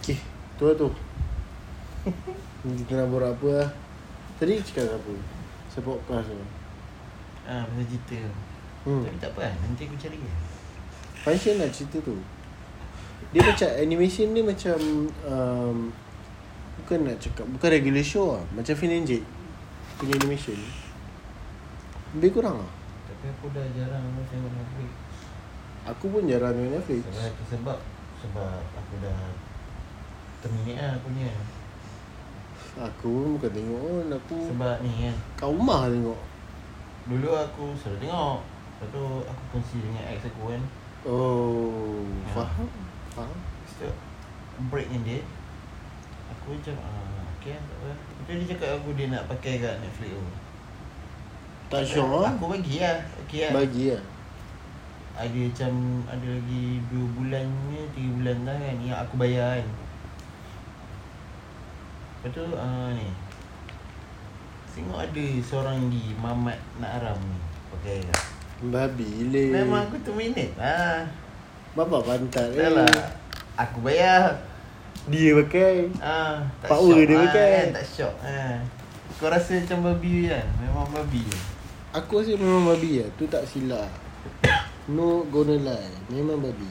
Okay Tu lah tu. Kita nak borak apa lah? Tadi cakap apa Saya podcast tu. Ah, pasal cerita. Hmm. Tapi tak apa lah, nanti aku cari. Lah Function lah cerita tu. Dia macam Animation dia macam um, Bukan nak cakap Bukan regular show lah. Macam Fin and Jade Punya animation. Lebih kurang lah. Tapi aku dah jarang tengok Netflix. Aku pun jarang tengok Netflix. Sebab sebab Sebab aku dah Terminate lah aku punya. Aku bukan tengok pun Aku Sebab ni kan. Kat rumah tengok. Dulu aku selalu tengok. Lepas tu aku kongsi dengan ex aku kan. Oh Ya. Faham Faham. Lepas tu Break dengan dia. Aku macam ah, Okay tak apa. Lepas tu dia cakap aku dia nak pakai kat Netflix tu. Tak sure lah Aku bagi lah Okay lah. Bagi lah. Ada macam Ada lagi 2 bulan ni 3 bulan dah kan Yang aku bayar kan Lepas tu uh, ni. Tengok ada seorang di Mamat Nak Aram ni. Pakai Babi le. Memang aku tu minit lah Bapa pantat Dah lah. Aku bayar. Dia pakai. Ah, tak Power shock dia lah pakai. kan, Tak shock ah. Kau rasa macam babi kan? Memang babi Aku rasa memang babi lah Tu tak silap. No gonna lie. Memang babi.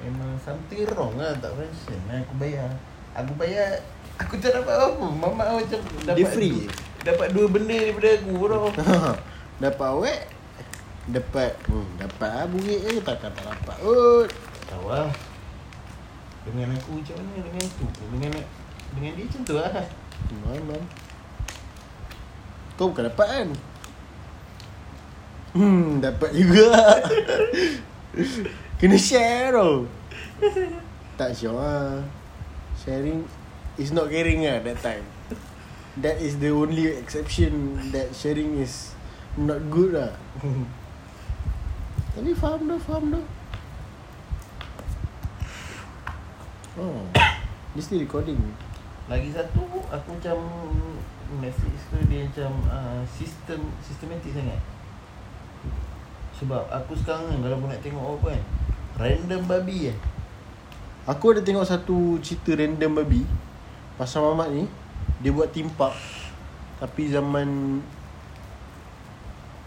Memang something wrong lah Tak function Aku bayar Aku bayar Aku tak dapat apa Mama macam dapat Dia free? du- Dapat dua benda daripada aku bro. Dapat awet Dapat hmm, Dapat lah bunyi je Takkan tak dapat Ut Tahu lah. Dengan aku macam mana? Dengan tu Dengan dengan dia macam tu lah. Memang Kau bukan dapat kan? Hmm Dapat juga. Kena share tau Tak sure lah Sharing Is not caring lah that time. That is the only exception That sharing is Not good lah. Tapi faham dah Faham dah. Oh Dia still recording. Lagi satu Aku macam Netflix tu dia macam uh, Sistem Sistematik sangat. Sebab aku sekarang Kalau aku nak tengok apa kan Random babi kan Aku ada tengok satu cerita random babi. Pasal Mamat ni Dia buat theme park. Tapi zaman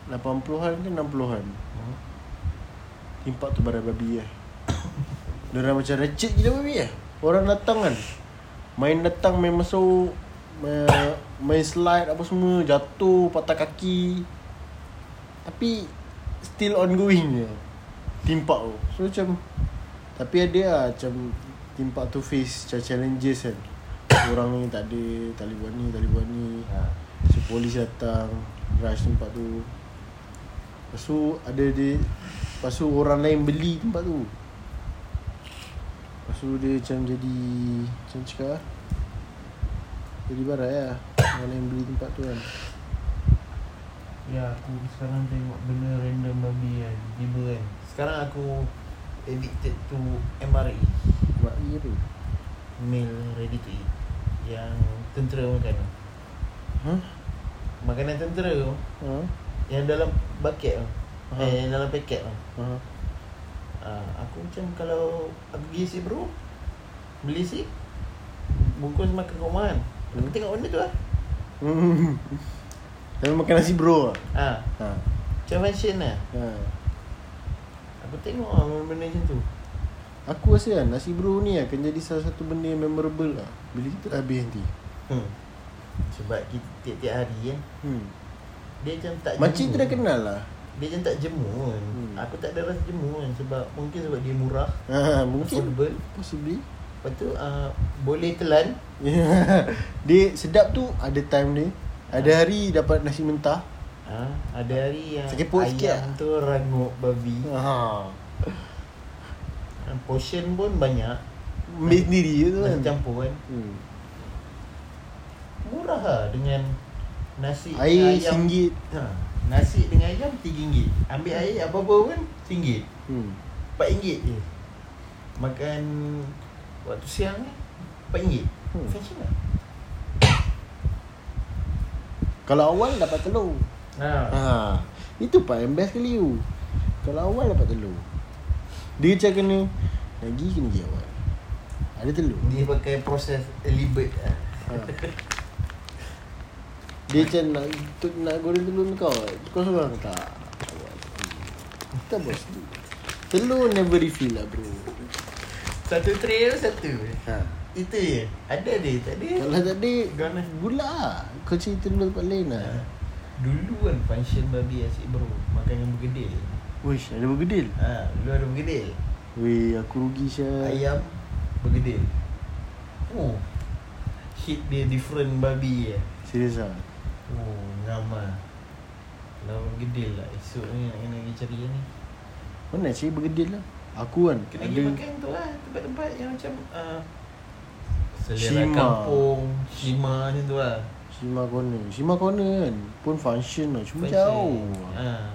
80-an ke 60-an hmm? Theme park tu barang babi lah Diorang macam ratchet gila babi lah Orang datang kan. Main datang main masuk main, slide apa semua. Jatuh patah kaki. Tapi Still ongoing je. Theme park tu. So macam Tapi ada lah macam Theme park tu face macam challenges kan. Orang ni tak ada Tak boleh buat ni Tak boleh buat ni. Ha. So polis datang Rush tempat tu. Lepas tu ada dia Lepas tu orang lain beli tempat tu. Lepas tu dia macam jadi Macam cakap lah. Jadi barat lah Orang lain beli tempat tu kan. Ya aku sekarang tengok benda random babi kan Tiba kan. Sekarang aku Addicted to MRE iya tu Meal ready to eat Yang tentera makan Huh? Makanan tentera tu Ha? Yang dalam bucket tu. Eh yang dalam paket tu Ha? uh, Aku macam kalau Aku pergi si bro Beli si Bungkus makan kat rumah kan Aku Hmm. tengok benda tu lah Hmm. Tapi makan nasi bro lah ha. ha. Macam fashion lah ha. Aku tengok lah benda macam tu. Aku rasa kan nasi bro ni akan jadi salah satu benda yang memorable lah. Bila kita dah habis nanti. Hmm. Sebab kita tiap-tiap hari kan hmm. Dia macam tak Makcik tu dah kenal lah. Dia macam tak jemu kan. Hmm. Aku tak ada rasa jemu kan Sebab mungkin sebab dia murah ha, Mungkin. Affordable. Possibly. Lepas tu uh, Boleh telan. Dia sedap tu ada time dia. Ada hari dapat nasi mentah ha, Ada hari yang Sakit perut sikit Ayam lah. tu rangup babi. Ha. Portion pun banyak. Ambil sendiri je tu kan? Campur kan? Hmm. Murah lah dengan Nasi Air ayam. RM1 ha. Nasi dengan ayam RM3 Ambil air apa-apa pun RM1 hmm. RM4 je. Makan Waktu siang ni RM4 Hmm. Fashion lah. Kalau awal dapat telur ha. ha. Itu part yang best kali tu Kalau awal dapat telur Dia macam kena Lagi kena pergi awal Ada telur Dia pakai proses libet lah. ha. Dia macam nak, tu, nak goreng telur ni kau Kau seorang tak Tak bos Telur never refill lah bro Satu tray tu satu. ha. Itu je. Ada dia, tak ada. Kalau tak ada Gana. Gula lah Kau cari telur tempat lain lah Ha. Dulu kan function babi asyik bro Makan dengan bergedil. Wish ada bergedil? Ha, Dulu ada bergedil. Weh aku rugi Syah. Ayam bergedil. Oh Hit dia different babi eh. Serius lah Oh ngam lah Kalau bergedil lah. Esok ni nak kena pergi cari ni. Mana nak cari bergedil lah? Aku kan Kena ada pergi makan tu lah Tempat-tempat yang macam uh, Selera Shima. kampung Shima macam tu lah Shima Corner Shima Corner kan Pun function lah Cuma Function. jauh. Ha.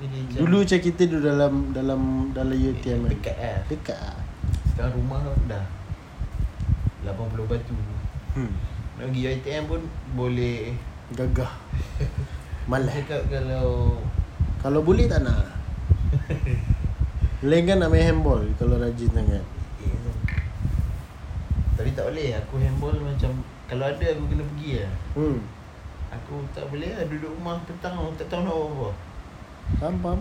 Macam Dulu macam kita duduk dalam Dalam Dalam UTM kan Dekat lah. Dekat lah. Sekarang rumah dah. 80 batu. Hmm. Nak pergi ITM pun boleh. Gagah. Malas. Cakap kalau Kalau boleh tak nak? Lain kan nak main handball Kalau rajin sangat. Eh, Tapi tak boleh. Aku handball macam Kalau ada aku kena pergi lah. Hmm. Aku tak boleh lah Duduk rumah petang Aku tak tahu nak buat apa. Faham faham.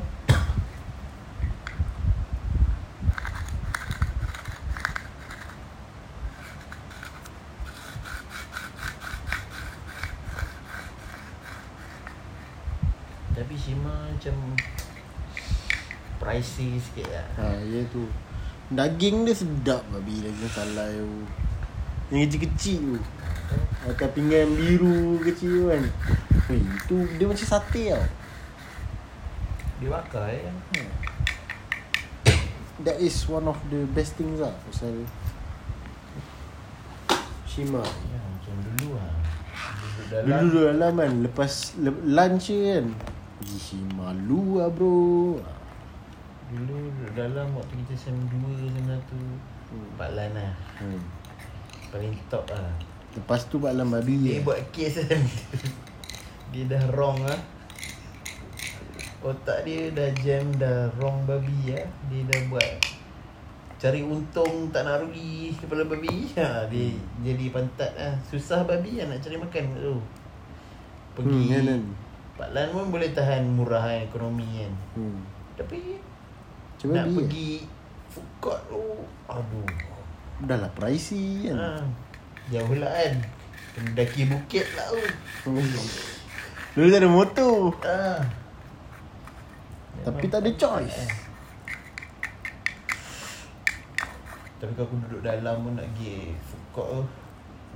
Tapi Shima macam Pricey sikit lah. Ha ya tu. Daging dia sedap babi Daging salai tu Yang kecil-kecil tu Atas pinggan biru kecil kan. Weh itu dia macam sate tau. Dia bakar eh? Hmm. That is one of the best things lah Pasal Shima. Ya macam dulu lah. Duduk dalam Dulu dalam kan Lepas le- lunch je kan. Pergi Shima lu lah bro. Dulu dalam Waktu kita sem 2 Sem 1 Hmm. Pak Lan lah. Hmm. Paling top lah Lepas tu Pak Lam babi Dia je buat kes kan. Dia dah wrong lah. Otak dia dah jam dah wrong babi lah Dia dah buat Cari untung tak nak rugi kepala babi. Ha, Dia Hmm. jadi pantat lah. Susah babi lah nak cari makan kat tu. Pergi Hmm, kan, kan. Pak Lan pun boleh tahan murah kan ekonomi kan. Hmm. Tapi Macam nak babi je pergi food court tu Aduh. Dah lah pricey kan? Ha, Jauh lah kan. Kena daki bukit lah tu. Dulu tak ada motor. Ah. Tapi tak ada choice. Tapi kalau aku duduk dalam pun nak pergi food court tu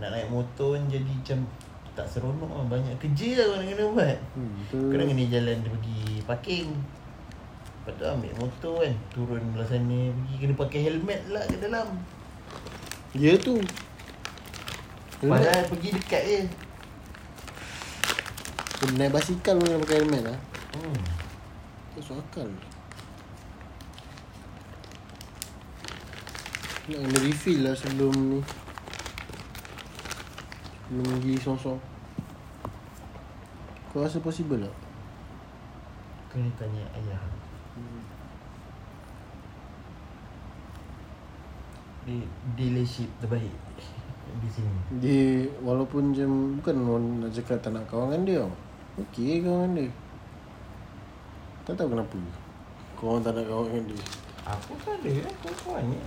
Nak naik motor pun jadi macam Tak seronok lah. Banyak kerja lah kau nak kena buat. Hmm, Kau nak kena jalan dia pergi parking. Lepas tu ambil motor kan Turun belah sana Pergi kena pakai helmet lah ke dalam. Ya tu Padahal pergi dekat je Kau naik basikal pun kena pakai helmet lah. Hmm. Tak masuk akal. Nak kena refill lah sebelum ni. Sebelum pergi song-song Kau rasa possible tak? Ni tanya ayah. Di dealership terbaik Di sini? Dia walaupun macam Bukan nak cakap tak nak kawan dengan dia. Tau Okey kawan dengan dia? Tak tahu kenapa. Kau orang tak nak kawan dengan dia. Aku tak ada lah kawan-kawan ni.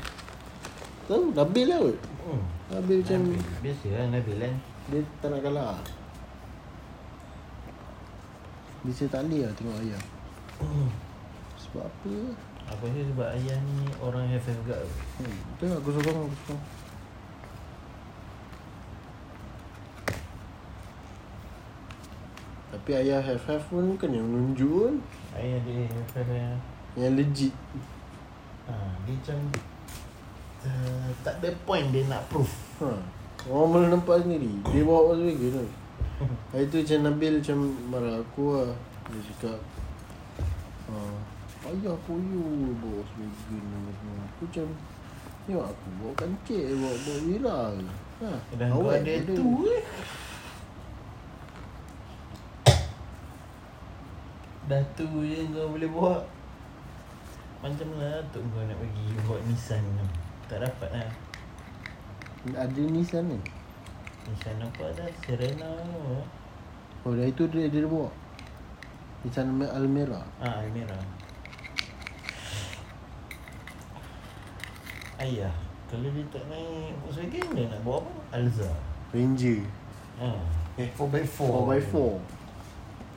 Tahu Nabil lah kot. Hmm. Nabil macam Nabil. Biasa lah Nabil kan Dia tak nak kalah. Cakap tak boleh lah tengok ayah. Hmm. Sebab apa? Aku rasa sebab ayah ni orang FF gak hmm, Betul aku sorang aku sorang Tapi ayah have-have pun bukan yang menunjuk pun. Ayah dia FF yang Yang legit. Ha, Dia macam uh, Tak ada point dia nak proof. Ha. Orang boleh nampak sendiri. Dia bawa Volkswagen tu. Hari tu macam Nabil macam marah aku lah. Dia cakap ha, Ayah aku you bawa Volkswagen ni. Aku macam Tengok aku bawa kancik Bawa bawa Wira. Je ha, Dan kau ada. tu eh Dah tu je kau boleh bawa Macam lah tu kau nak pergi bawa Nissan tu Tak dapat lah. Ada Nissan ni? Nissan apa ada Serena. Oh dah itu dia, dia bawa Nissan Almera? Ah Almera. Ayah Kalau dia tak naik Volkswagen dia nak bawa apa? Alza. Ranger. Ah. Eh, 4x4 4x4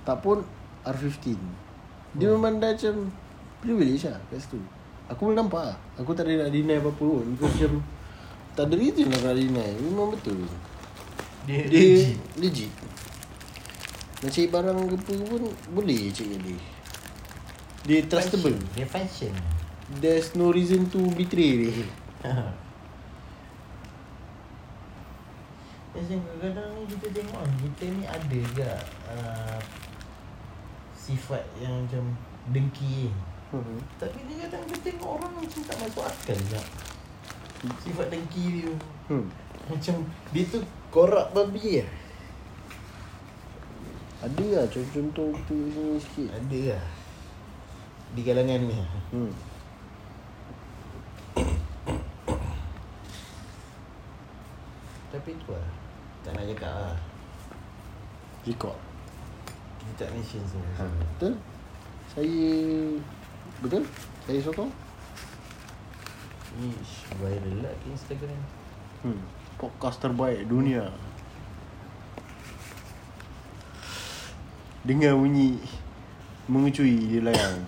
Tak pun R15 Dia memang dah macam Privilege lah kat situ. Aku boleh nampak lah. Aku tak ada nak deny apa-apa pun. Because macam Tak ada reason lah nak deny. Memang betul. Dia, Dia legit. legit. Nak cari barang ke apa pun Boleh cari dia. Dia trustable. Function. Dia function There's no reason to betray dia. Macam kadang-kadang ni kita tengok Kita ni ada ke uh, Sifat yang macam Dengki hmm. Tapi dia kadang kita tengok orang macam tak masuk akal juga. Sifat dengki dia. Hmm. Macam Dia tu korak babi lah Ada lah contoh-contoh tu sini sikit. Ada lah. Di kalangan ni. Hmm. Tapi tu lah. Tak nak cakap lah. Record Mention semua. Ha. Betul. Saya Betul? Saya sokong. Ni sh- viral lah ke Instagram hmm. Podcast terbaik dunia. Dengar bunyi Mengecui di layang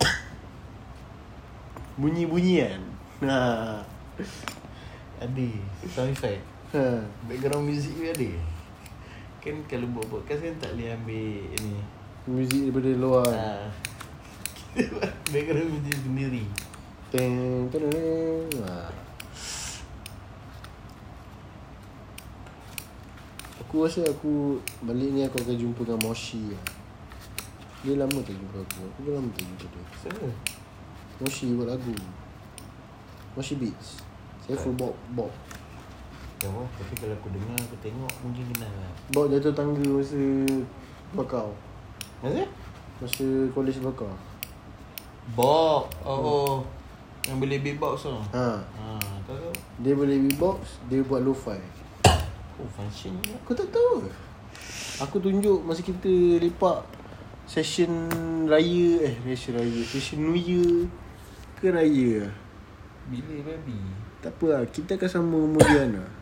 Bunyi-bunyian Ha. Ada. Sound effect Ha. Background music tu ada? Kan kalau buat podcast kan tak boleh ambil ni Muzik daripada luar Ah. Background music sendiri Teng teng teng. Ha. Aku rasa aku balik ni aku akan jumpa dengan Moshi lah. Dia lama tak jumpa aku. Aku dah lama tak jumpa dia. Siapa? Moshi buat lagu. Moshi Beats. Saya full Bob Bob. Tak apa Tapi kalau aku dengar Aku tengok Mungkin kenal lah Bob jatuh tangga masa bakau. Maksudnya? Masa college bakau. Bob Oh, oh. Yang boleh beatbox tu Ha. Ha, tahu tahu. Dia boleh beatbox, dia buat lo-fi. Oh, function je. Aku tak tahu. Aku tunjuk masa kita lepak session raya eh session raya, session New Year ke raya. Bila baby? Tak apa lah, kita akan sama umur Diana.